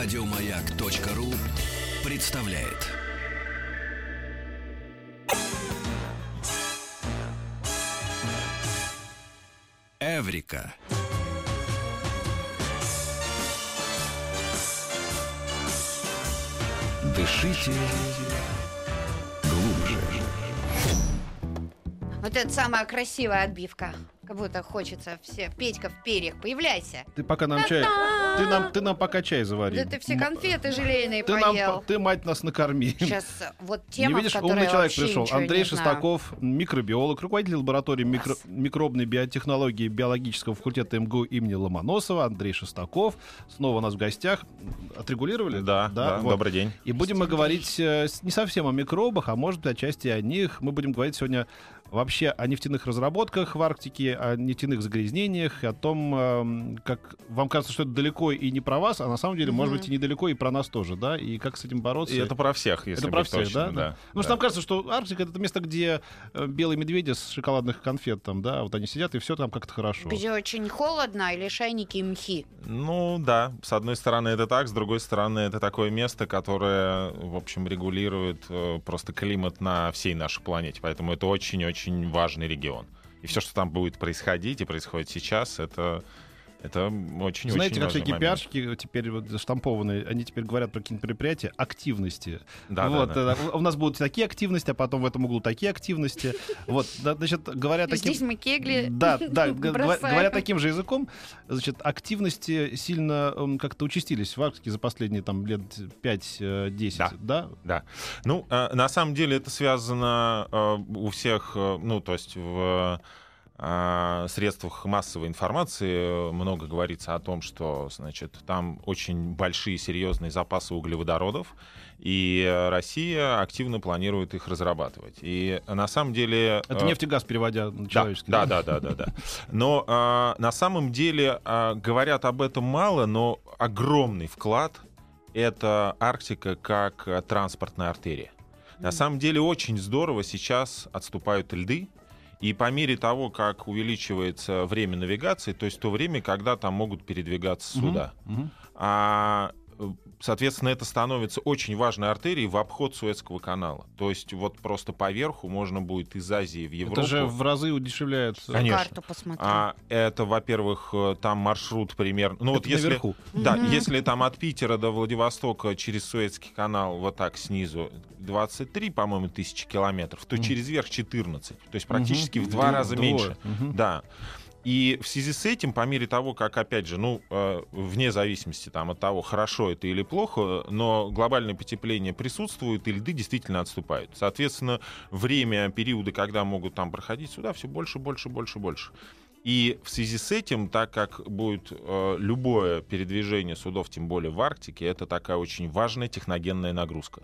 Радиомаяк.ру представляет. Эврика. Дышите глубже. Вот это самая красивая отбивка. Как будто хочется все. Петька в перьях, появляйся. Ты пока нам чай... Ты нам, ты нам пока чай завари. Да ты все конфеты желейные Ты, нам, поел. по- ты, мать, нас накорми. Сейчас вот Не тема, видишь, в которой умный человек пришел. Андрей не знаю. Шестаков, микробиолог, руководитель лаборатории микро- микробной биотехнологии биологического факультета МГУ имени Ломоносова. Андрей Шестаков. Снова у нас в гостях. Отрегулировали? Да, да, вот. добрый день. И будем мы говорить э, не совсем о микробах, а может быть отчасти о них. Мы будем говорить сегодня вообще о нефтяных разработках в Арктике, о нефтяных загрязнениях, и о том, эм, как вам кажется, что это далеко и не про вас, а на самом деле, может Мгм. быть, и недалеко, и про нас тоже, да, и как с этим бороться. И это про всех, если Это про быть всех, точным, да? да. Потому что да. нам кажется, что Арктика это место, где э, белые медведи с шоколадных конфет там, да, вот они сидят, и все там как-то хорошо. Где очень холодно или шайники и мхи. Ну да, с одной стороны это так, с другой стороны это такое место, которое, в общем, регулирует э, просто климат на всей нашей планете. Поэтому это очень-очень важный регион. И все, что там будет происходить и происходит сейчас, это, это очень-очень Знаете, как всякие момент. пиарщики теперь вот заштампованные, они теперь говорят про какие-то мероприятия активности. Да, вот, да, да. э, у нас будут такие активности, а потом в этом углу такие активности. Вот, значит, говоря И таким... Здесь мы кегли Да, да, говоря, таким же языком, значит, активности сильно как-то участились в Арктике за последние там лет 5-10, Да. да? Да. Ну, э, на самом деле это связано э, у всех, э, ну, то есть в э, средствах массовой информации э, много говорится о том, что, значит, там очень большие серьезные запасы углеводородов, и э, Россия активно планирует их разрабатывать. И на самом деле... Это э, нефть и газ, переводя на человеческий. да, да, да, да, да. Но а, на самом деле а, говорят об этом мало, но огромный вклад это Арктика как а, транспортная артерия. На самом деле очень здорово сейчас отступают льды. И по мере того, как увеличивается время навигации, то есть то время, когда там могут передвигаться суда, мгм. а, соответственно, это становится очень важной артерией в обход Суэцкого канала. То есть вот просто поверху можно будет из Азии в Европу. Это же в разы удешевляет. э, Конечно. Карту посмотри. А это, во-первых, э, там маршрут примерно. Ну вот это если, наверху. да, Мгм. если там от Питера до Владивостока через Суэцкий канал вот так снизу 23, по-моему, тысячи километров, то Мгм. через верх 14. То есть практически Мгм. в два раза вдвое. меньше. Мгм. Да. И в связи с этим, по мере того, как, опять же, ну, э, вне зависимости там, от того, хорошо это или плохо, но глобальное потепление присутствует, и льды действительно отступают. Соответственно, время, периоды, когда могут там проходить сюда, все больше, больше, больше, больше. И в связи с этим, так как будет э, любое передвижение судов, тем более в Арктике, это такая очень важная техногенная нагрузка.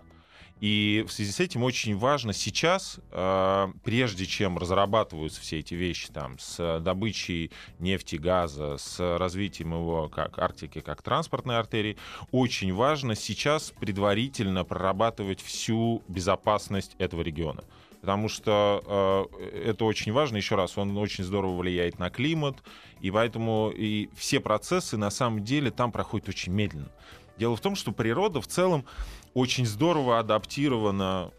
И в связи с этим очень важно сейчас, э, прежде чем разрабатываются все эти вещи там, с добычей нефти, газа, с развитием его как Арктики, как транспортной артерии, очень важно сейчас предварительно прорабатывать всю безопасность этого региона. Потому что э, это очень важно, еще раз, он очень здорово влияет на климат, и поэтому и все процессы на самом деле там проходят очень медленно. Дело в том, что природа в целом очень здорово адаптирована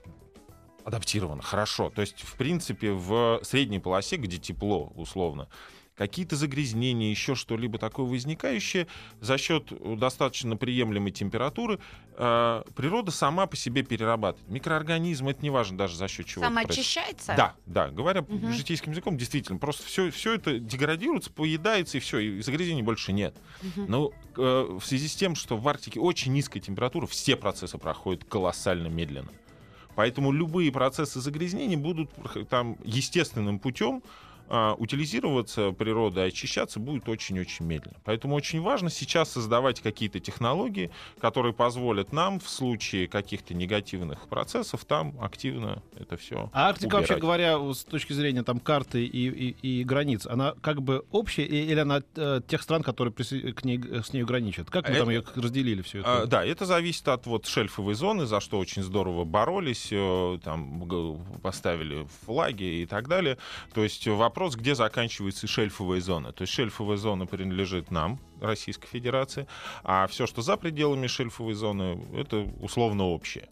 адаптирована, хорошо. То есть, в принципе, в средней полосе, где тепло, условно, какие-то загрязнения, еще что-либо такое возникающее за счет достаточно приемлемой температуры, э, природа сама по себе перерабатывает. Микроорганизмы, это не важно даже за счет чего. происходит. Самоочищается? Да, да, говоря Мгм. житейским языком, действительно, просто все, все это деградируется, поедается, и все, и загрязнений больше нет. Мгм. Но э, в связи с тем, что в Арктике очень низкая температура, все процессы проходят колоссально медленно. Поэтому любые процессы загрязнения будут там естественным путем а, утилизироваться природой, очищаться будет очень-очень медленно. Поэтому очень важно сейчас создавать какие-то технологии, которые позволят нам в случае каких-то негативных процессов там активно это все. А Арктика, вообще говоря, с точки зрения там карты и, и, и границ, она как бы общая или она э, тех стран, которые присо- к ней, с ней граничат? Как мы Это- там ее разделили все это? А, да, это зависит от вот шельфовой зоны, за что очень здорово боролись, э, там поставили флаги и так далее. То есть вопрос вопрос, где заканчивается шельфовая зона. То есть шельфовая зона принадлежит нам, Российской Федерации, а все, что за пределами шельфовой зоны, это условно общее.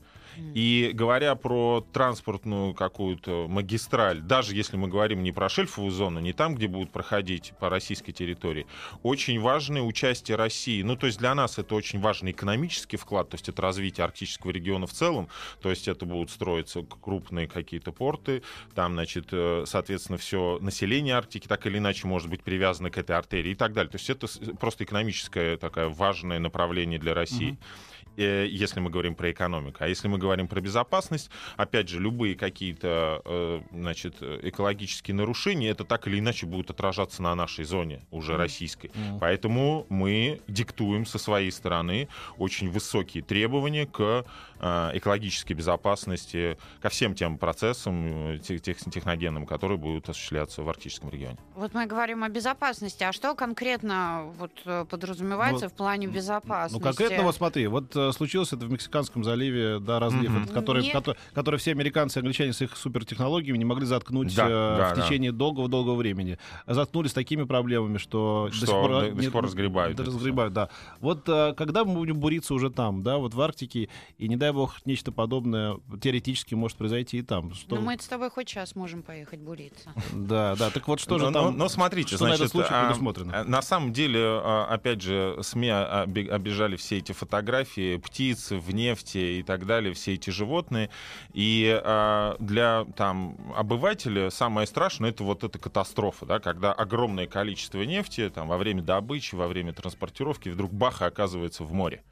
И говоря про транспортную какую-то магистраль, даже если мы говорим не про шельфовую зону, не там, где будут проходить по российской территории, очень важное участие России. Ну, то есть для нас это очень важный экономический вклад, то есть это развитие арктического региона в целом, то есть это будут строиться крупные какие-то порты, там, значит, э, соответственно, все население Арктики так или иначе может быть привязано к этой артерии и так далее. То есть это просто экономическое такое важное направление для России. Mm-hmm если мы говорим про экономику. А если мы говорим про безопасность, опять же, любые какие-то э, значит, экологические нарушения, это так или иначе будет отражаться на нашей зоне, уже российской. Поэтому мы диктуем со своей стороны очень высокие требования к э, экологической безопасности, ко всем тем процессам э, тех, техногенным, которые будут осуществляться в арктическом регионе. Вот мы говорим о безопасности, а что конкретно вот подразумевается ну, в плане безопасности? Ну, конкретно, вот смотри, вот случилось это в Мексиканском заливе, да, разлив, mm-hmm. который, который, который все американцы и англичане с их супертехнологиями не могли заткнуть да, э, да, в течение долгого-долгого времени. Заткнули с такими проблемами, что, что до сих пор, до, до сих пор разгребают. Да, разгребают, да. Вот э, когда мы будем буриться уже там, да, вот в Арктике, и не дай бог нечто подобное теоретически может произойти и там. Что... Ну мы с тобой хоть сейчас можем поехать буриться. Да, да. Так вот что же но, там? Но, но смотрите, что значит, на этот случай а, предусмотрено? На самом деле, а, опять же, СМИ обижали все эти фотографии птиц в нефти и так далее, все эти животные. И э, для там, обывателя самое страшное это вот эта катастрофа, да, когда огромное количество нефти там, во время добычи, во время транспортировки вдруг баха оказывается в море.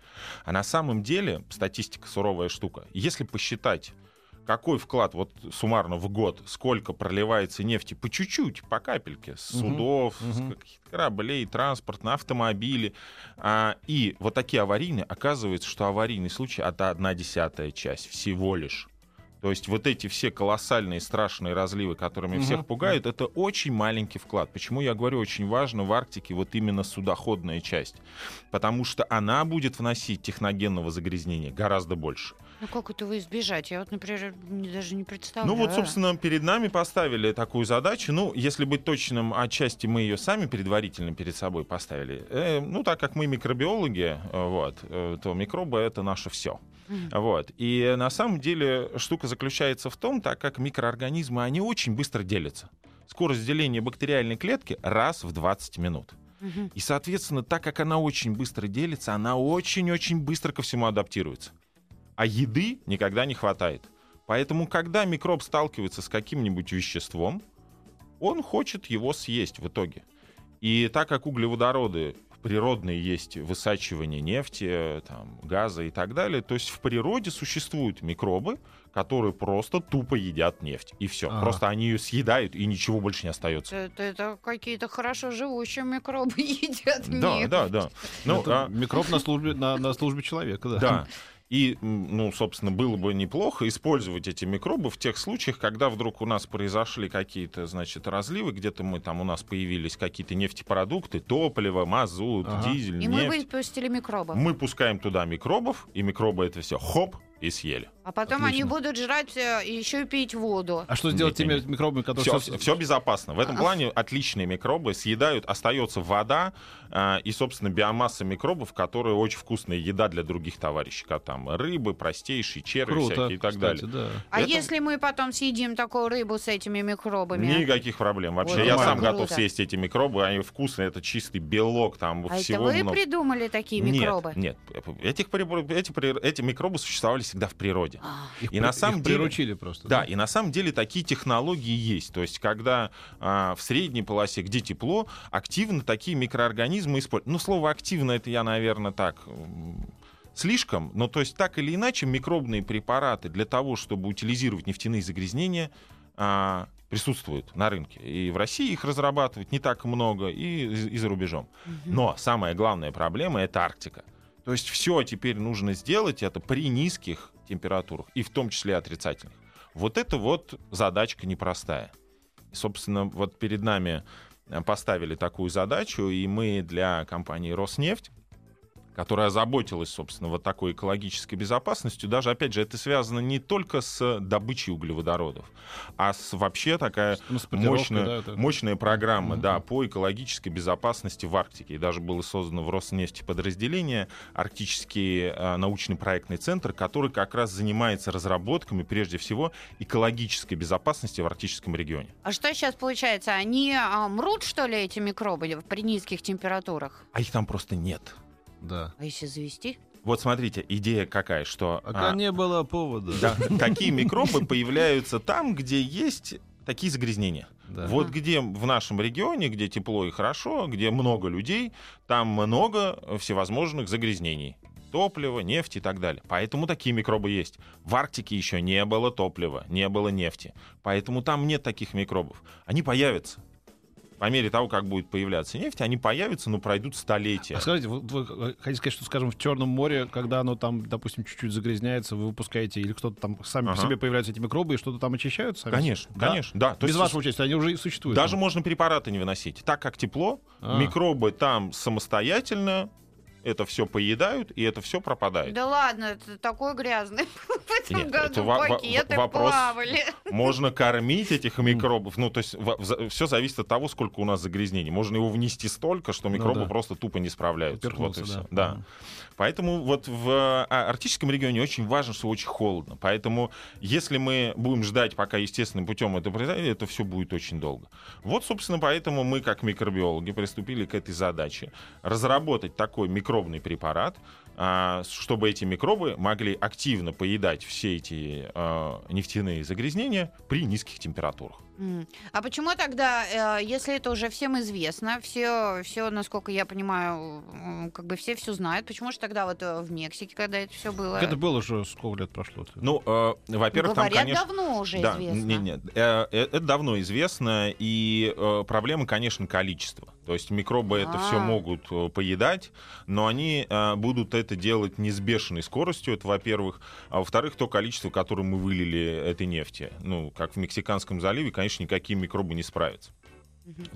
А на самом деле статистика суровая штука. Если посчитать какой вклад вот суммарно в год, сколько проливается нефти по чуть-чуть, по капельке, с судов, угу. с каких-то кораблей, транспорт, на автомобили. А, и вот такие аварийные, оказывается, что аварийный случай это одна десятая часть всего лишь. То есть вот эти все колоссальные страшные разливы, которыми угу. всех пугают, это очень маленький вклад. Почему я говорю, очень важно в Арктике вот именно судоходная часть? Потому что она будет вносить техногенного загрязнения гораздо больше. Ну как этого избежать? Я вот, например, даже не представляю. Ну вот, собственно, перед нами поставили такую задачу. Ну, если быть точным, отчасти мы ее сами предварительно перед собой поставили. Э, ну, так как мы микробиологи, вот, э, то микробы — это наше все. Mm-hmm. Вот. И на самом деле штука заключается в том, так как микроорганизмы, они очень быстро делятся. Скорость деления бактериальной клетки раз в 20 минут. И, соответственно, так как она очень быстро делится, она очень-очень быстро ко всему адаптируется. А еды никогда не хватает. Поэтому, когда микроб сталкивается с каким-нибудь веществом, он хочет его съесть в итоге. И так как углеводороды природные есть высачивание нефти, там, газа и так далее. То есть в природе существуют микробы, которые просто тупо едят нефть. И все. Ага. Просто они ее съедают, и ничего больше не остается. Это, это какие-то хорошо живущие микробы едят да, нефть. Да, да, да. Ну, а... Микроб на службе, на, на службе человека, да. Да. И, ну, собственно, было бы неплохо использовать эти микробы в тех случаях, когда вдруг у нас произошли какие-то, значит, разливы, где-то мы там у нас появились какие-то нефтепродукты, топливо, мазут, ага. дизель, и нефть. Мы выпустили микробов. Мы пускаем туда микробов, и микробы это все хоп, и съели. А потом Отлично. они будут жрать э, еще и пить воду. А что сделать с теми микробами, которые... Все, все безопасно. В этом а, плане отличные микробы съедают, остается вода э, и, собственно, биомасса микробов, которые очень вкусная еда для других товарищей, как там рыбы, простейшие, черви Круто, всякие и так кстати, далее. Да. А Это... если мы потом съедим такую рыбу с этими микробами? Никаких проблем вообще. Вот, Я сам круто. готов съесть эти микробы, они вкусные, это чистый белок, там а всего это вы много. придумали такие микробы? Нет, нет. Этих, эти, эти микробы существовали всегда в природе. Их, и на самом их деле приручили просто. Да, да, и на самом деле такие технологии есть. То есть, когда а, в средней полосе, где тепло, активно такие микроорганизмы используют. Ну, слово активно это я, наверное, так слишком, но то есть так или иначе микробные препараты для того, чтобы утилизировать нефтяные загрязнения, а, присутствуют на рынке. И в России их разрабатывают не так много, и, и за рубежом. Но самая главная проблема это Арктика. То есть все теперь нужно сделать это при низких температурах, и в том числе отрицательных. Вот это вот задачка непростая. Собственно, вот перед нами э, поставили такую задачу, и мы для компании «Роснефть» которая озаботилась, собственно, вот такой экологической безопасностью, даже, опять же, это связано не только с добычей углеводородов, а с вообще такая с мощная, да, это- мощная программа, да, по экологической безопасности в Арктике. И даже было создано в Роснефти подразделение, Арктический э, научный проектный центр, который как раз занимается разработками, прежде всего, экологической безопасности в арктическом регионе. А что сейчас получается? Они а, мрут, что ли, эти микробы при низких температурах? А их там просто нет. Да. А если завести? Вот смотрите, идея какая, что... Пока а, не было повода. да, такие микробы появляются там, где есть такие загрязнения. Да. Вот где в нашем регионе, где тепло и хорошо, где много людей, там много всевозможных загрязнений. Топлива, нефти и так далее. Поэтому такие микробы есть. В Арктике еще не было топлива, не было нефти. Поэтому там нет таких микробов. Они появятся. По мере того, как будет появляться нефть, они появятся, но пройдут столетия. А скажите, вы, вы хотите сказать, что, скажем, в Черном море, когда оно там, допустим, чуть-чуть загрязняется, вы выпускаете, или кто-то там сами по Ага. себе появляются эти микробы и что-то там очищают сами? Конечно, Да? конечно, да. То Без есть вашего участия, они уже и существуют. Даже там. можно препараты не выносить. Так как тепло, А. микробы там самостоятельно это все поедают, и это все пропадает. Да ладно, это такой грязный. В этом Нет, это году во- пакеты вопрос- плавали. Можно кормить этих микробов. Ну, то есть все зависит от того, сколько у нас загрязнений. Можно его внести столько, что Ну микробы да. просто тупо не справляются. Вот и всё. да. да. Поэтому вот в а, арктическом регионе очень важно, что очень холодно. Поэтому если мы будем ждать, пока естественным путем это произойдет, это все будет очень долго. Вот, собственно, поэтому мы, как микробиологи, приступили к этой задаче. Разработать такой микробный препарат, чтобы эти микробы могли активно поедать все эти а, нефтяные загрязнения при низких температурах. А почему тогда, э, если это уже всем известно, все, все, насколько я понимаю, как бы все все знают, почему же тогда вот э, в Мексике, когда это все было, Это было уже сколько лет прошло? Ну, э, во-первых, там, говорят, конечно... давно уже Да, известно. не- не, э, э, это давно известно, и э, проблема, конечно, количество. То есть микробы это все А. могут э, поедать, но они э, будут это делать не с бешеной скоростью, это во-первых. А во-вторых, то количество, которое мы вылили этой нефти. Ну, как в Мексиканском заливе, конечно, никакие микробы не справятся.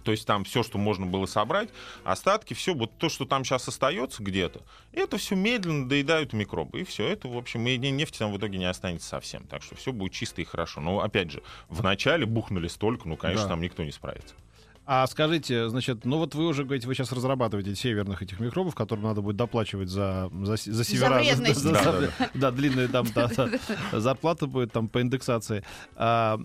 То есть там все, что можно было собрать, остатки, все, вот то, что там сейчас остается где-то, это все медленно доедают микробы. И все, это, в общем, и нефти там в итоге не останется совсем. Так что все будет чисто и хорошо. Но опять же, вначале бухнули столько, ну, конечно, Да. там никто не справится. А скажите, значит, ну вот вы уже говорите, вы сейчас разрабатываете северных этих микробов, которым надо будет доплачивать за, за, за севера. вредность. Да, Да, да, да, да. Да, длинная там да, да, зарплата будет там по индексации. А,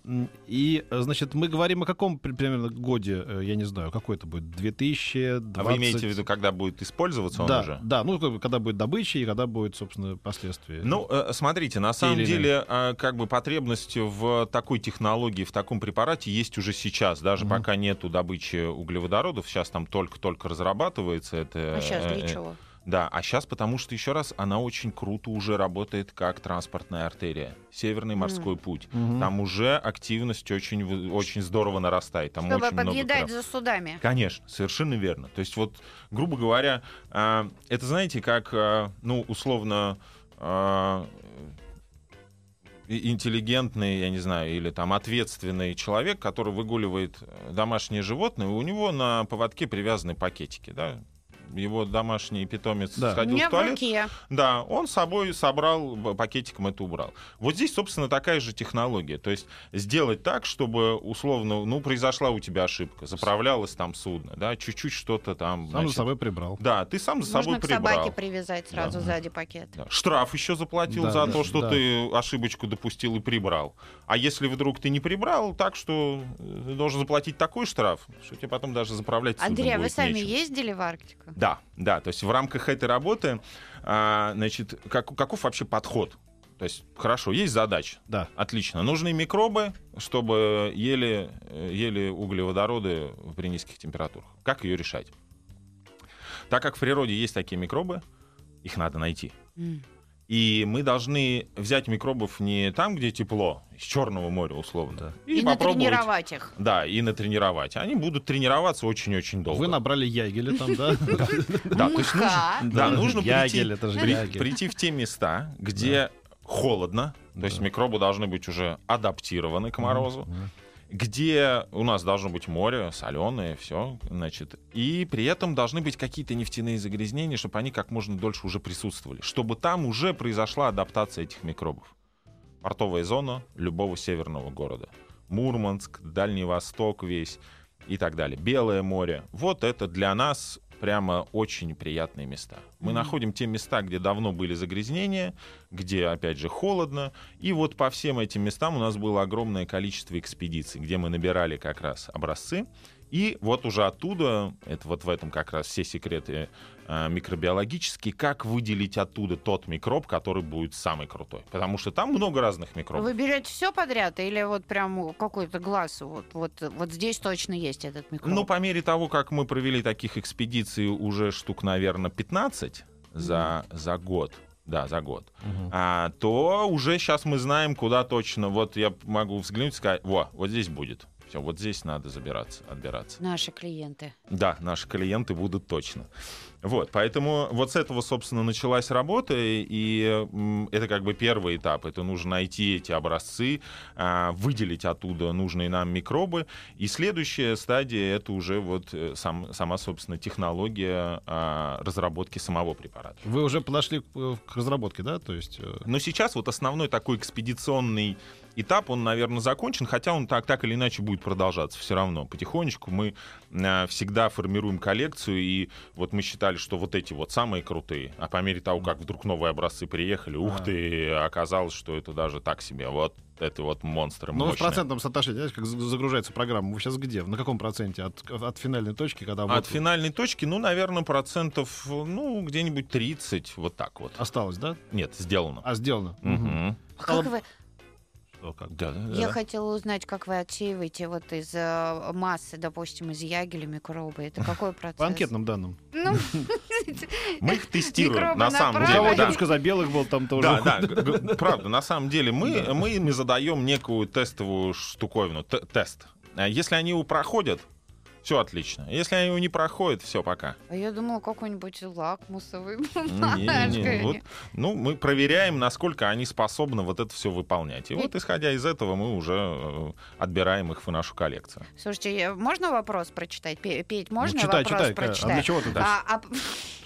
и, значит, мы говорим о каком при- примерно годе, э, я не знаю, какой это будет, 2020... А вы имеете в виду, когда будет использоваться он да, уже? да, ну, когда будет добыча и когда будет, собственно, последствия. Ну, э, смотрите, на самом или деле, э, как бы потребность в такой технологии, в таком препарате есть уже сейчас. Даже пока нету добычи углеводородов, сейчас там только-только разрабатывается это. А сейчас э, для э, чего? Да, а сейчас потому что, еще раз, она очень круто уже работает как транспортная артерия. Северный морской путь. Мгм. Там уже активность очень, очень здорово нарастает. Там Чтобы очень много подъедать кораблей. за судами. Конечно, совершенно верно. То есть вот, грубо говоря, а, это знаете, как, а, ну, условно, а, интеллигентный, я не знаю, или там ответственный человек, который выгуливает э, домашнее животное, у него на поводке привязаны пакетики, да, его домашний питомец Да. У сходил меня в в туалет, руке. да, он с собой собрал, пакетиком это убрал. Вот здесь, собственно, такая же технология. То есть сделать так, чтобы, условно, ну, произошла у тебя ошибка, заправлялось там судно, да, чуть-чуть что-то там... Сам значит, за собой прибрал. Да, ты сам за Можно собой к прибрал. собаке привязать сразу Да. сзади пакет. Да. Штраф еще заплатил Да, за да, то, что да. ты ошибочку допустил и прибрал. А если вдруг ты не прибрал, так что э, ты должен заплатить такой штраф, что тебе потом даже заправлять Андрей, а вы сами нечем. ездили в Арктику? Да, да, то есть в рамках этой работы, а, значит, как, каков вообще подход? То есть, хорошо, есть задача, Да. отлично. Нужны микробы, чтобы ели, ели углеводороды при низких температурах. Как ее решать? Так как в природе есть такие микробы, их надо найти. М. И мы должны взять микробов не там, где тепло, из Черного моря условно, Да. И, попробовать. натренировать их. Да, и натренировать. Они будут тренироваться очень-очень долго. Вы набрали ягеля там, да? Да, то есть нужно, прийти, в те места, где холодно, то есть микробы должны быть уже адаптированы к морозу. Где у нас должно быть море, соленое, все, значит, и при этом должны быть какие-то нефтяные загрязнения, чтобы они как можно дольше уже присутствовали, чтобы там уже произошла адаптация этих микробов. Портовая зона любого северного города. Мурманск, Дальний Восток весь и так далее. Белое море. Вот это для нас прямо очень приятные места. Мы mm-hmm. находим те места, где давно были загрязнения, где, опять же, холодно. И вот по всем этим местам у нас было огромное количество экспедиций, где мы набирали как раз образцы. И вот уже оттуда, это вот в этом как раз все секреты э, микробиологические, как выделить оттуда тот микроб, который будет самый крутой. Потому что там много разных микробов. Вы берете все подряд или вот прям какой-то глаз? Вот, вот, вот здесь точно есть этот микроб? Ну, по мере того, как мы провели таких экспедиций уже штук, наверное, 15 за, mm-hmm. за год, да, за год, угу. а, то уже сейчас мы знаем, куда точно. Вот я могу взглянуть и сказать, во, вот здесь будет. Все, вот здесь надо забираться, отбираться. Наши клиенты. Да, наши клиенты будут точно. Вот, поэтому вот с этого, собственно, началась работа, и это как бы первый этап. Это нужно найти эти образцы, а, выделить оттуда нужные нам микробы. И следующая стадия — это уже вот э, сам, сама, собственно, технология а, разработки самого препарата. Вы уже подошли к разработке, да? То есть... Э, Но сейчас вот основной такой экспедиционный этап, он, наверное, закончен, хотя он так, так или иначе будет продолжаться все равно. Потихонечку мы э, всегда формируем коллекцию, и вот мы считали, что вот эти вот самые крутые, а по мере того, как вдруг новые образцы приехали, ух а. ты, оказалось, что это даже так себе. Вот это вот монстры Ну, в процентном соотношении, знаете, как загружается программа, вы сейчас где? На каком проценте от, от финальной точки? Когда от вот... финальной точки, ну, наверное, процентов, ну, где-нибудь 30, вот так вот. Осталось, да? Нет, сделано. А, сделано. Угу. А как вы, что, как да, да, Я да. хотела узнать, как вы отсеиваете вот из э, массы, допустим, из ягеля микробы. Это какой процесс? По анкетным данным. Ну, мы их тестируем, на самом деле. У дедушка за белых был там тоже. Да, да, правда, на самом деле мы, мы им задаем некую тестовую штуковину, тест. А если они его проходят, все отлично. Если они его не проходят, все, пока. А я думала, какой-нибудь лакмусовый не, вот, Ну, мы проверяем, насколько они способны вот это все выполнять. И, И вот, исходя из этого, мы уже э, отбираем их в нашу коллекцию. Слушайте, можно вопрос прочитать? Петь, можно ну, читай, вопрос читай, прочитать? А для чего ты а, а,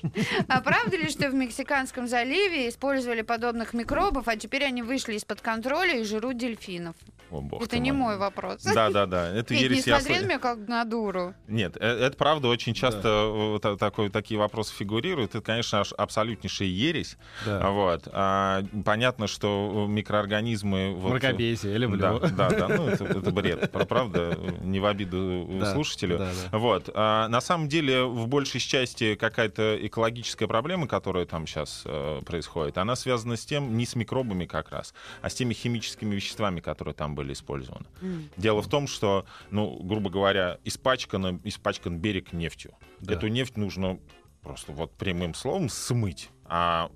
а правда ли, что в Мексиканском заливе использовали подобных микробов, а теперь они вышли из-под контроля и жрут дельфинов? О, бог это не мой вопрос. Да, да, да. Это Ведь ересь. Не смотри меня как на дуру. Нет, э, это правда очень часто да. такой, такие вопросы фигурируют. Это, конечно, абсолютнейшая ересь. Да. Вот. А, понятно, что микроорганизмы... Вот, Мракобесие, я люблю. Да, да, да. Ну, это, это бред. Правда, не в обиду да, слушателю. Да, да. Вот. А, на самом деле, в большей части какая-то экологическая проблема, которая там сейчас э, происходит, она связана с тем, не с микробами как раз, а с теми химическими веществами, которые там были использованы. Mm. Дело в том, что, ну, грубо говоря, испачкан, испачкан берег нефтью. Да. Эту нефть нужно просто вот прямым словом смыть. А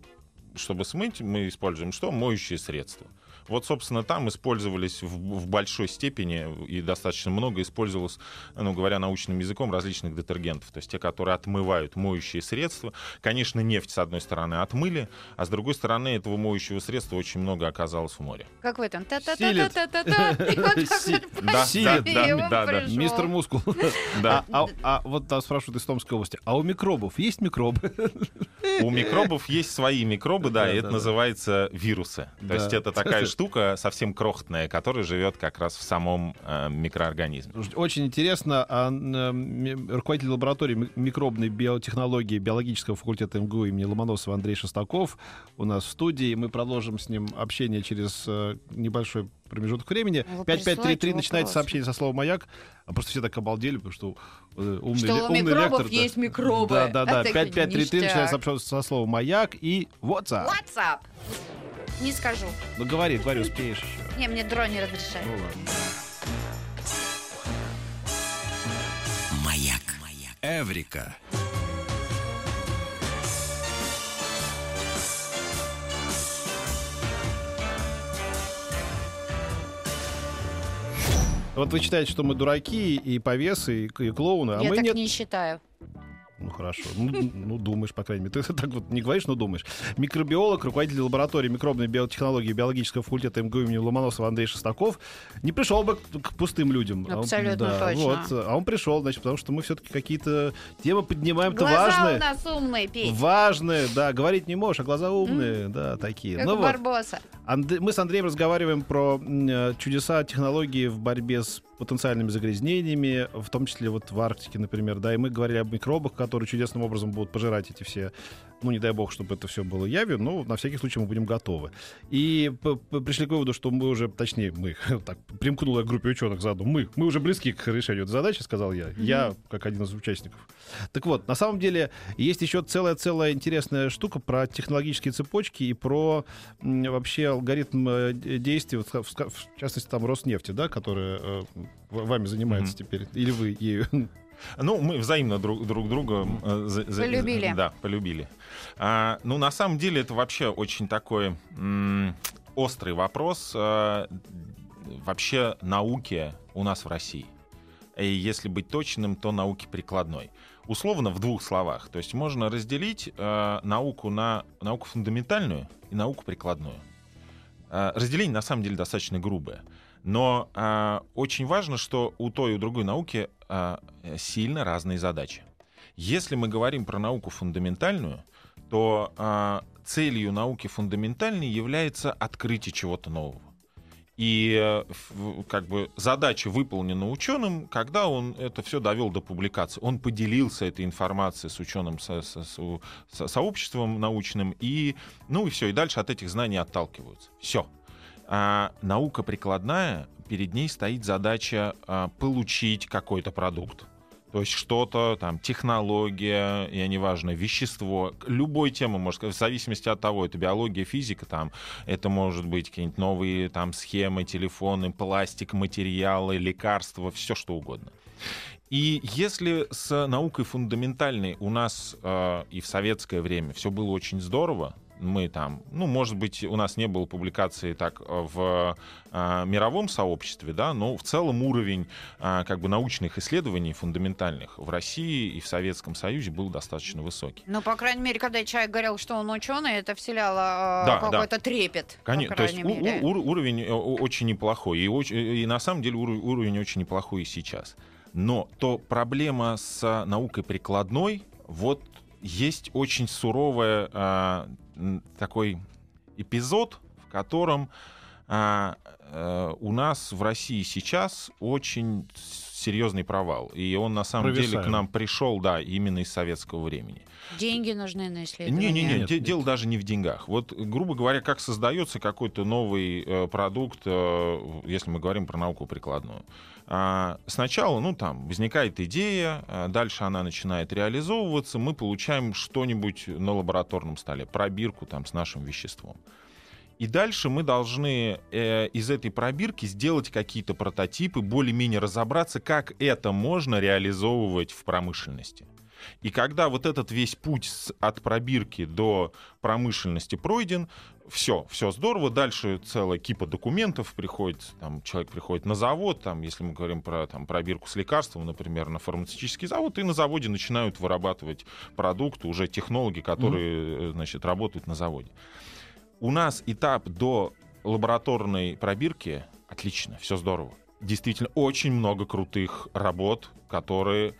чтобы смыть, мы используем что? Моющие средства. Вот, собственно, там использовались в, в большой степени и достаточно много использовалось, ну, говоря научным языком, различных детергентов. То есть те, которые отмывают моющие средства. Конечно, нефть, с одной стороны, отмыли, а с другой стороны, этого моющего средства очень много оказалось в море. Как в этом? Да, да, да. Мистер Мускул. Да. А, а вот там спрашивают из Томской области. А у микробов есть микробы? У микробов есть свои микробы, да, и это называется вирусы. То есть это такая штука, совсем крохотная, которая живет как раз в самом э, микроорганизме. Очень интересно. А, э, руководитель лаборатории микробной биотехнологии биологического факультета МГУ имени Ломоносова Андрей Шестаков у нас в студии. Мы продолжим с ним общение через э, небольшой промежуток времени. 5533 начинается сообщение со словом «Маяк». А просто все так обалдели, потому что э, умный, что у умный микробов лектор, есть да. микробы. Да, да, да. 5533 начинается сообщение со словом «Маяк» и WhatsApp. WhatsApp. Не скажу. Ну говори, говори, успеешь еще. Не, мне дрон не разрешает. Ну ладно. Маяк. Эврика. Вот вы считаете, что мы дураки и повесы, и, и клоуны, а Я мы так нет. не считаю. Ну хорошо. Ну, ну, думаешь, по крайней мере. Ты так вот не говоришь, но думаешь. Микробиолог, руководитель лаборатории микробной биотехнологии биологического факультета МГУ имени Ломоносова Андрей Шестаков не пришел бы к, к пустым людям. А он- Абсолютно да, точно. Вот, а он пришел, значит, потому что мы все-таки какие-то темы поднимаем-то Глаза важные. у нас умные, Петь. Важные, да, говорить не можешь, а глаза умные, да, такие. Как ну у вот, Барбоса. Анд- Мы с Андреем разговариваем про э, чудеса технологии в борьбе с потенциальными загрязнениями, в том числе вот в Арктике, например, да, и мы говорили об микробах, которые чудесным образом будут пожирать эти все, ну, не дай бог, чтобы это все было явью, но на всякий случай мы будем готовы. И пришли к выводу, что мы уже, точнее, мы, так, примкнула к группе ученых заодно, мы, мы уже близки к решению этой задачи, сказал я, я как один из участников. Так вот, на самом деле есть еще целая-целая интересная штука про технологические цепочки и про вообще алгоритм э, действий, вот, в, в частности, там Роснефти, да, которая э, вами занимается Мгм. теперь, или вы ею. Ну, мы взаимно друг, друг друга э, за- Полюбили. Да, полюбили. А, ну, на самом деле, это вообще очень такой м, острый вопрос э, вообще науки у нас в России. И если быть точным, то науки прикладной. Условно в двух словах. То есть можно разделить э, науку на науку фундаментальную и науку прикладную. Э, разделение на самом деле достаточно грубое. Но э, очень важно, что у той и у другой науки сильно разные задачи. Если мы говорим про науку фундаментальную, то э, целью науки фундаментальной является открытие чего-то нового. И э, как бы задача выполнена ученым, когда он это все довел до публикации. Он поделился этой информацией с ученым со- со- со- со- сообществом научным, и ну и все, и дальше от этих знаний отталкиваются. Все. А наука прикладная, перед ней стоит задача а, получить какой-то продукт. То есть что-то, там, технология, я неважно, вещество, к- любой темы, может, в зависимости от того, это биология, физика, там, это может быть какие-нибудь новые там схемы, телефоны, пластик, материалы, лекарства, все что угодно. И если с наукой фундаментальной у нас э, и в советское время все было очень здорово, мы там, ну, может быть, у нас не было публикации так э, в э, мировом сообществе, да, но в целом уровень э, как бы научных исследований фундаментальных в России и в Советском Союзе был достаточно высокий. Ну, по крайней мере, когда человек говорил, что он ученый, это вселяло э, Да, какой-то трепет. Конечно, то есть крайней у- мере. у- ур- уровень э, очень неплохой. И, оч- и на самом деле ур- уровень очень неплохой и сейчас. Но то проблема с наукой прикладной, вот есть очень суровая а, м, такой эпизод, в котором а, э, у нас в России сейчас очень серьезный провал. И он на самом деле к Провисаем. нам пришел, да, именно из советского времени. Деньги нужны на исследования. Не-не-не, Нет, де- нет. дело даже не в деньгах. Вот, грубо говоря, как создается какой-то новый э, продукт, э, если мы говорим про науку прикладную. А, сначала, ну, там, возникает идея, а дальше она начинает реализовываться, мы получаем что-нибудь на лабораторном столе, пробирку там с нашим веществом. И дальше мы должны э, из этой пробирки сделать какие-то прототипы, более-менее разобраться, как это можно реализовывать в промышленности. И когда вот этот весь путь с- от пробирки до промышленности пройден, все, все здорово. Дальше целая кипа документов приходит. Там, человек приходит на завод, там, если мы говорим про там, пробирку с лекарством, например, на фармацевтический завод, и на заводе начинают вырабатывать продукты уже технологи, которые э, значит, работают на заводе. У нас этап до лабораторной пробирки отлично, все здорово. Действительно, очень много крутых работ, которые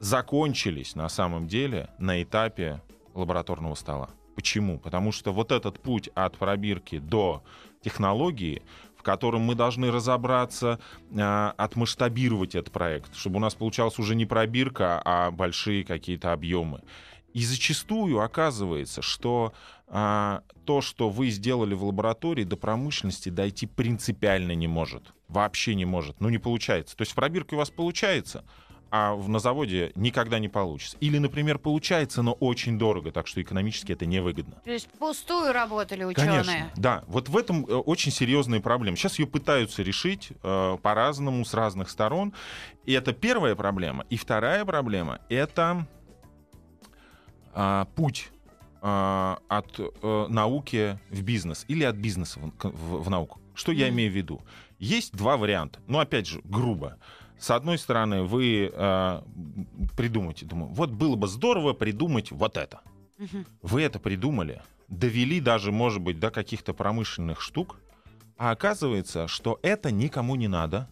закончились на самом деле на этапе лабораторного стола. Почему? Потому что вот этот путь от пробирки до технологии, в котором мы должны разобраться, э, отмасштабировать этот проект, чтобы у нас получалась уже не пробирка, а большие какие-то объемы. И зачастую оказывается, что а, то, что вы сделали в лаборатории, до промышленности дойти принципиально не может. Вообще не может. Ну, не получается. То есть в пробирке у вас получается, а в- на заводе никогда не получится. Или, например, получается, но очень дорого, так что экономически это невыгодно. То есть впустую работали ученые. Конечно, да. Вот в этом э, очень серьезная проблема. Сейчас ее пытаются решить э, по-разному, с разных сторон. И это первая проблема. И вторая проблема — это а, путь от э, науки в бизнес или от бизнеса в, в- в науку. Что я Мгм. имею в виду? Есть два варианта. Ну, опять же, грубо. С одной стороны, вы э, придумаете, думаю, вот было бы здорово придумать вот это. Мгм. Вы это придумали, довели даже, может быть, до каких-то промышленных штук, а оказывается, что это никому не надо,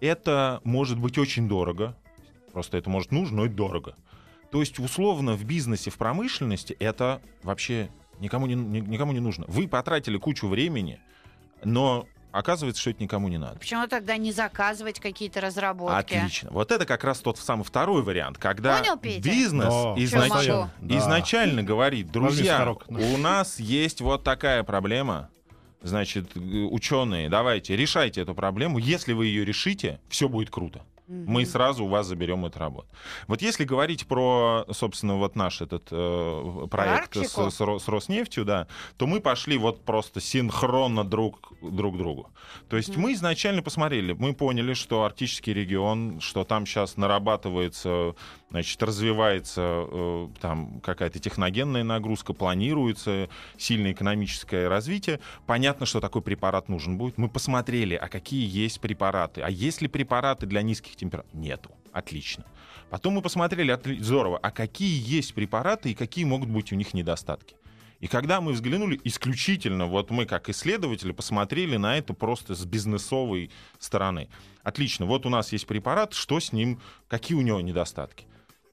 это может быть очень дорого, просто это может нужно, но и дорого. То есть, условно, в бизнесе, в промышленности это вообще никому не, ни- никому не нужно. Вы потратили кучу времени, но оказывается, что это никому не надо. Почему тогда не заказывать какие-то разработки? Отлично. Вот это как раз тот самый второй вариант, когда Понял, Петя? бизнес Да, изнач-. Да. изначально говорит, друзья, сахарок. у нас есть вот такая проблема, значит, ученые, давайте, решайте эту проблему. Если вы ее решите, все будет круто. Мы сразу у вас заберем эту работу. Вот если говорить про, собственно, вот наш этот э, проект с, с с Роснефтью, да, то мы пошли вот просто синхронно друг друг другу. То есть Мгм. мы изначально посмотрели, мы поняли, что арктический регион, что там сейчас нарабатывается, значит, развивается э, там какая-то техногенная нагрузка, планируется сильное экономическое развитие. Понятно, что такой препарат нужен будет. Мы посмотрели, а какие есть препараты, а есть ли препараты для низких температур? Нету. Отлично. Потом мы посмотрели, отли- здорово, а какие есть препараты и какие могут быть у них недостатки. И когда мы взглянули исключительно, вот мы как исследователи посмотрели на это просто с бизнесовой стороны. Отлично, вот у нас есть препарат, что с ним, какие у него недостатки.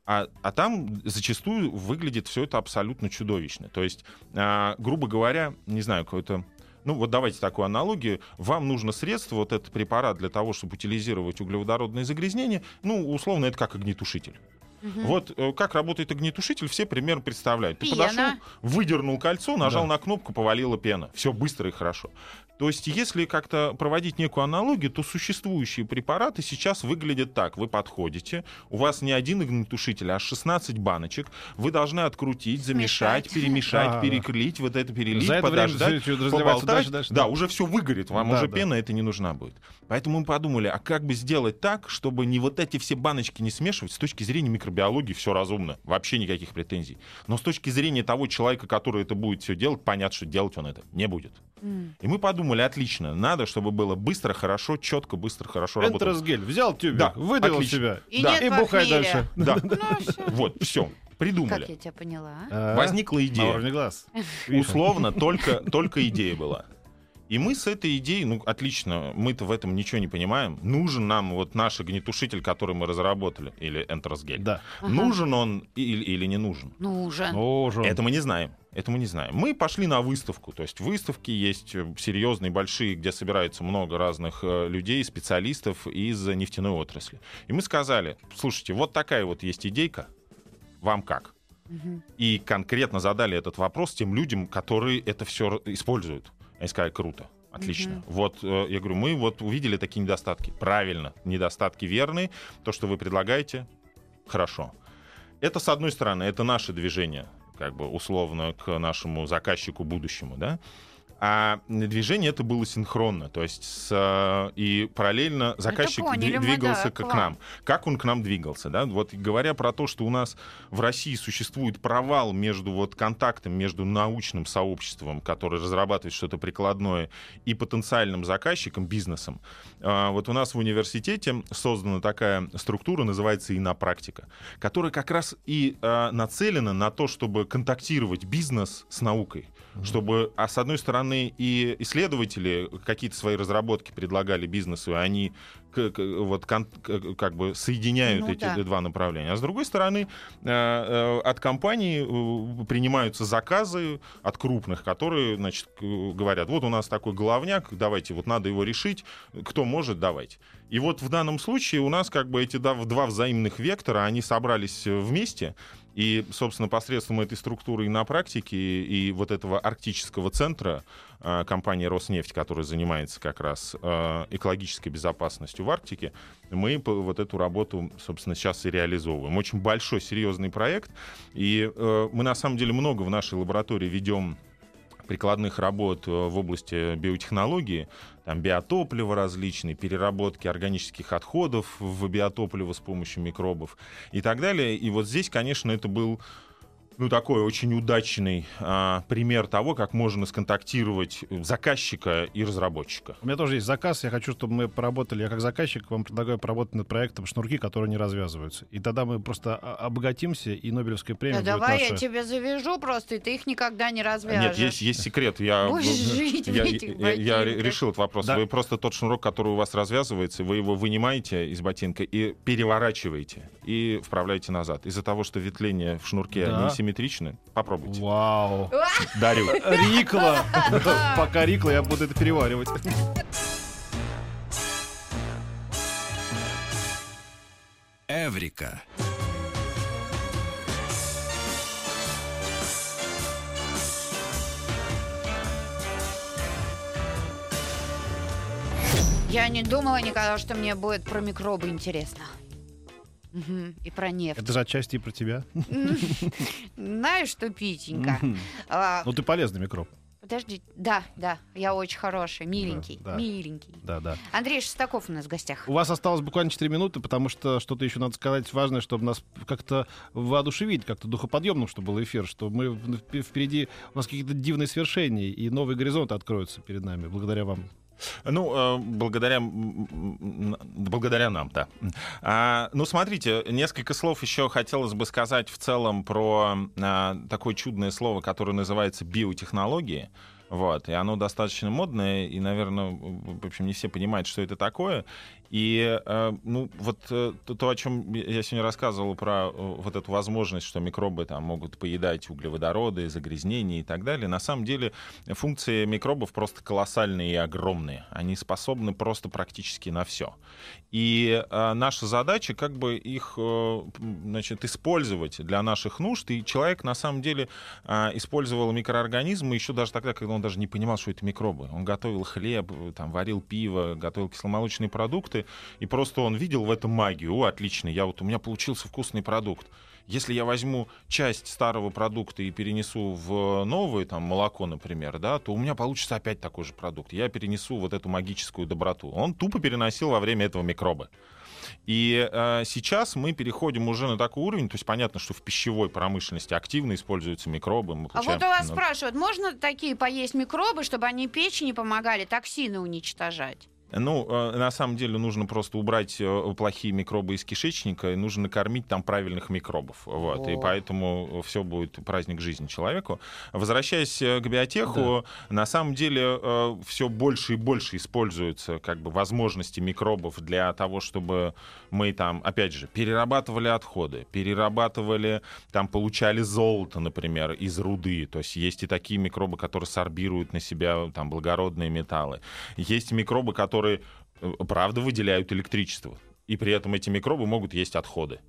А, а там зачастую выглядит все это абсолютно чудовищно. То есть, а, грубо говоря, не знаю, какой-то ну вот давайте такую аналогию. Вам нужно средство, вот этот препарат для того, чтобы утилизировать углеводородные загрязнения, ну, условно, это как огнетушитель. Мгм. Вот э, как работает огнетушитель, все примерно представляют. Ты Пена. подошел, выдернул кольцо, нажал Да. на кнопку, повалила пена. Все быстро и хорошо. То есть, если как-то проводить некую аналогию, то существующие препараты сейчас выглядят так. Вы подходите, у вас не один огнетушитель, а 16 баночек. Вы должны открутить, замешать, перемешать, Ага. перекрыть, вот это перелить, За это время подождать, разливается поболтать. дальше, дальше, да, да. уже все выгорит, вам Да, уже да. пена это не нужна будет. Поэтому мы подумали, а как бы сделать так, чтобы не вот эти все баночки не смешивать, с точки зрения микробиологии все разумно, вообще никаких претензий. Но с точки зрения того человека, который это будет все делать, понятно, что делать он это не будет. И мы подумали, отлично, надо, чтобы было быстро, хорошо, четко, быстро, хорошо работало. Энтеросгель. Взял тюбик, Да, выдавил отлично. себя. И Да. И бухай дальше. Да, Ну, всё. вот, все, Как придумали. я тебя поняла? А, Возникла На идея. уровне глаз. Условно, только, только идея была. И мы с этой идеей, ну, отлично, мы-то в этом ничего не понимаем. Нужен нам вот наш огнетушитель, который мы разработали, или энтеросгель. Да. Ага. Нужен он или, или не нужен? Нужен. Нужен. Это мы не знаем. Это мы не знаем. Мы пошли на выставку. То есть выставки есть э, серьезные, большие, где собирается много разных э, людей, специалистов из нефтяной отрасли. И мы сказали, слушайте, вот такая вот есть идейка. Вам как? И конкретно задали этот вопрос тем людям, которые это все используют. Они сказали, круто. Отлично. Мгм. Вот, э, я говорю, мы вот увидели такие недостатки. Правильно, недостатки верные. То, что вы предлагаете, хорошо. Это, с одной стороны, это наше движение, как бы условно, к нашему заказчику будущему, да? А движение это было синхронно, то есть с, э, и параллельно заказчик поняли дви- мы, двигался да, к, к нам. Как он к нам двигался, да? Вот говоря про то, что у нас в России существует провал между вот контактом между научным сообществом, который разрабатывает что-то прикладное, и потенциальным заказчиком, бизнесом. А, Вот у нас в университете создана такая структура, называется инопрактика, которая как раз и а, нацелена на то, чтобы контактировать бизнес с наукой, чтобы, а с одной стороны, и исследователи какие-то свои разработки предлагали бизнесу, и они вот как бы соединяют Ну эти да. два направления. А с другой стороны, э, э, от компаний э, принимаются заказы от крупных, которые, значит, говорят, вот у нас такой головняк, давайте, вот надо его решить, кто может, давайте. И вот в данном случае у нас как бы эти два, взаимных вектора, они собрались вместе, и, собственно, посредством этой структуры и на практике, и вот этого арктического центра э, компании «Роснефть», которая занимается как раз э, экологической безопасностью в Арктике, мы вот эту работу, собственно, сейчас и реализовываем. Очень большой, серьезный проект, и э, мы, на самом деле, много в нашей лаборатории ведем прикладных работ э, в области биотехнологии, там биотопливо различные, переработки органических отходов в биотопливо с помощью микробов и так далее. И вот здесь, конечно, это был ну, такой очень удачный а, пример того, как можно сконтактировать заказчика и разработчика. У меня тоже есть заказ. Я хочу, чтобы мы поработали. Я как заказчик вам предлагаю поработать над проектом «Шнурки, которые не развязываются». И тогда мы просто о- обогатимся, и Нобелевская премия Да будет давай наша. я тебя завяжу просто, и ты их никогда не развяжешь. Нет, есть, есть секрет. Я, Будешь жить в я, этих я- я ботинках. решил этот вопрос. Да. Вы просто тот шнурок, который у вас развязывается, вы его вынимаете из ботинка и переворачиваете и вправляете назад. Из-за того, что ветвления в шнурке Да. Несимметричны, попробуйте. Вау. Дарю. Рикла. Пока Рикла, я буду это переваривать. Эврика. Я не думала никогда, что мне будет про микробы интересно. И про нефть. Это же отчасти и про тебя. Знаешь что, Питенька? А, Ну, ты полезный микроб. Подожди, да, да, я очень хороший, миленький, Да, да. миленький. Да, да. Андрей Шестаков у нас в гостях. У вас осталось буквально 4 минуты, потому что что-то еще надо сказать важное, чтобы нас как-то воодушевить, как-то духоподъемным, чтобы был эфир, что мы впереди у нас какие-то дивные свершения, и новые горизонты откроются перед нами, благодаря вам. Ну, э, благодаря, благодаря нам, да. А, ну, смотрите, несколько слов еще хотелось бы сказать в целом про а, такое чудное слово, которое называется биотехнологии. Вот, и оно достаточно модное, и, наверное, в общем, не все понимают, что это такое. И, э, ну, вот э, то, о чем я сегодня рассказывал про э, вот эту возможность, что микробы там могут поедать углеводороды, загрязнения и так далее, на самом деле функции микробов просто колоссальные и огромные. Они способны просто практически на все. И наша задача как бы их значит, использовать для наших нужд. И человек на самом деле использовал микроорганизмы еще даже тогда, когда он даже не понимал, что это микробы. Он готовил хлеб, там, варил пиво, готовил кисломолочные продукты, и просто он видел в этом магию. О, отлично, я вот, у меня получился вкусный продукт. Если я возьму часть старого продукта и перенесу в новое, там, молоко, например, да, то у меня получится опять такой же продукт. Я перенесу вот эту магическую доброту. Он тупо переносил во время этого микробы. И э, сейчас мы переходим уже на такой уровень, то есть понятно, что в пищевой промышленности активно используются микробы. Мы А получаем, вот у вас ну, спрашивают, можно такие поесть микробы, чтобы они печени помогали токсины уничтожать? Ну, э, на самом деле нужно просто убрать э, плохие микробы из кишечника, и нужно накормить там правильных микробов. Вот, и О. поэтому все будет праздник жизни человеку. Возвращаясь э, к биотеху, на самом деле все больше и больше используются как бы возможности микробов для того, чтобы мы там, опять же, перерабатывали отходы, перерабатывали, там получали золото, например, из руды. То есть есть и такие микробы, которые сорбируют на себя там благородные металлы. Есть микробы, которые э, правда выделяют электричество. И при этом эти микробы могут есть отходы.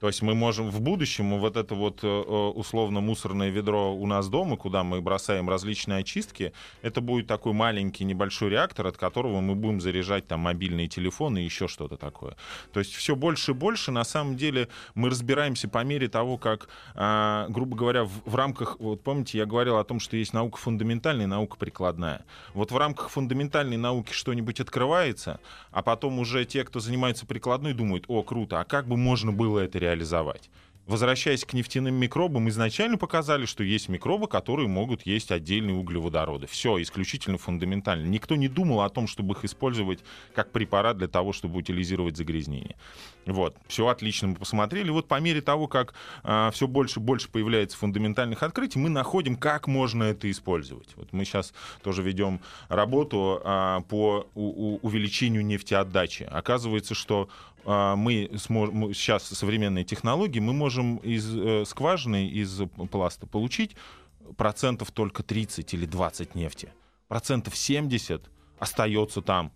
То есть мы можем в будущем вот это вот э, э, условно мусорное ведро у нас дома, куда мы бросаем различные очистки, это будет такой маленький небольшой реактор, от которого мы будем заряжать там мобильные телефоны и еще что-то такое. То есть все больше и больше на самом деле мы разбираемся по мере того, как, а, грубо говоря, в, в рамках, вот помните, я говорил о том, что есть наука фундаментальная и наука прикладная. Вот в рамках фундаментальной науки что-нибудь открывается, а потом уже те, кто занимается прикладной, думают, о, круто, а как бы можно было это реализовать? Возвращаясь к нефтяным микробам, изначально показали, что есть микробы, которые могут есть отдельные углеводороды. Все, исключительно фундаментально. Никто не думал о том, чтобы их использовать как препарат для того, чтобы утилизировать загрязнение. Вот, все отлично, мы посмотрели. Вот по мере того, как все больше и больше появляется фундаментальных открытий, мы находим, как можно это использовать. Вот мы сейчас тоже ведем работу а, по у- у- увеличению нефтеотдачи. Оказывается, что а, мы сможем сейчас современные технологии, мы можем из э, скважины, из пласта получить процентов только 30 или 20 нефти. Процентов 70 остается там.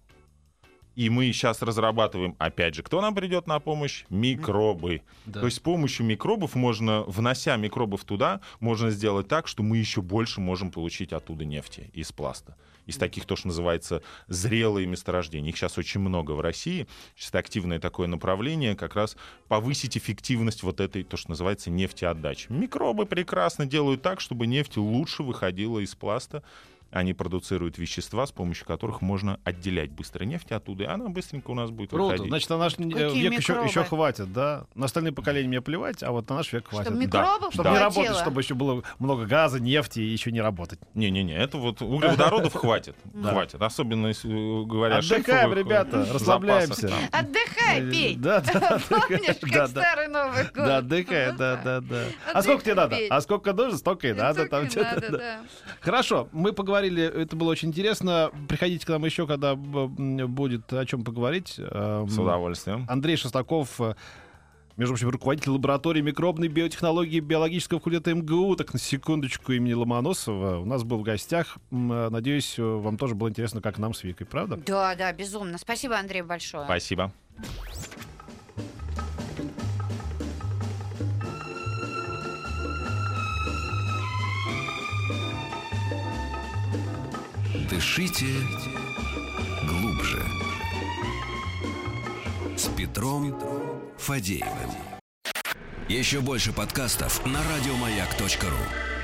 И мы сейчас разрабатываем, опять же, кто нам придет на помощь? Микробы. Да. То есть с помощью микробов можно, внося микробов туда, можно сделать так, что мы еще больше можем получить оттуда нефти из пласта. Из таких то, что называется зрелые месторождения. Их сейчас очень много в России. Сейчас активное такое направление, как раз повысить эффективность вот этой, то, что называется нефтеотдачи. Микробы прекрасно делают так, чтобы нефть лучше выходила из пласта они продуцируют вещества, с помощью которых можно отделять быстро нефть оттуда, и она быстренько у нас будет Круто. выходить. Значит, на наш э, Какие век еще, еще хватит, да? На остальные поколения мне плевать, а вот на наш век хватит. Чтобы микробов Чтобы не хватило. работать, чтобы еще было много газа, нефти и еще не работать. Не-не-не, это вот углеводородов хватит. Да. Хватит. Особенно, если э, говоря Отдыхаем, шельфовых, ребята, э, расслабляемся. Отдыхай, пей. Да, да, да. Помнишь, да, как да. старый Новый год? Да, отдыхай, да, да, да. А сколько тебе надо? А сколько нужно, столько и надо. Да. да. Хорошо, мы поговорили, это было очень интересно. Приходите к нам еще, когда будет о чем поговорить. Эм, С удовольствием. Андрей Шестаков, э, между прочим, руководитель лаборатории микробной биотехнологии и биологического факультета МГУ, так на секундочку имени Ломоносова, у нас был в гостях. Э, Надеюсь, э, вам тоже было интересно, как нам с Викой, правда? Да, да, безумно. Спасибо, Андрей, большое. Спасибо. Дышите глубже. С Петром Фадеевым. Еще больше подкастов на радиомаяк.ру.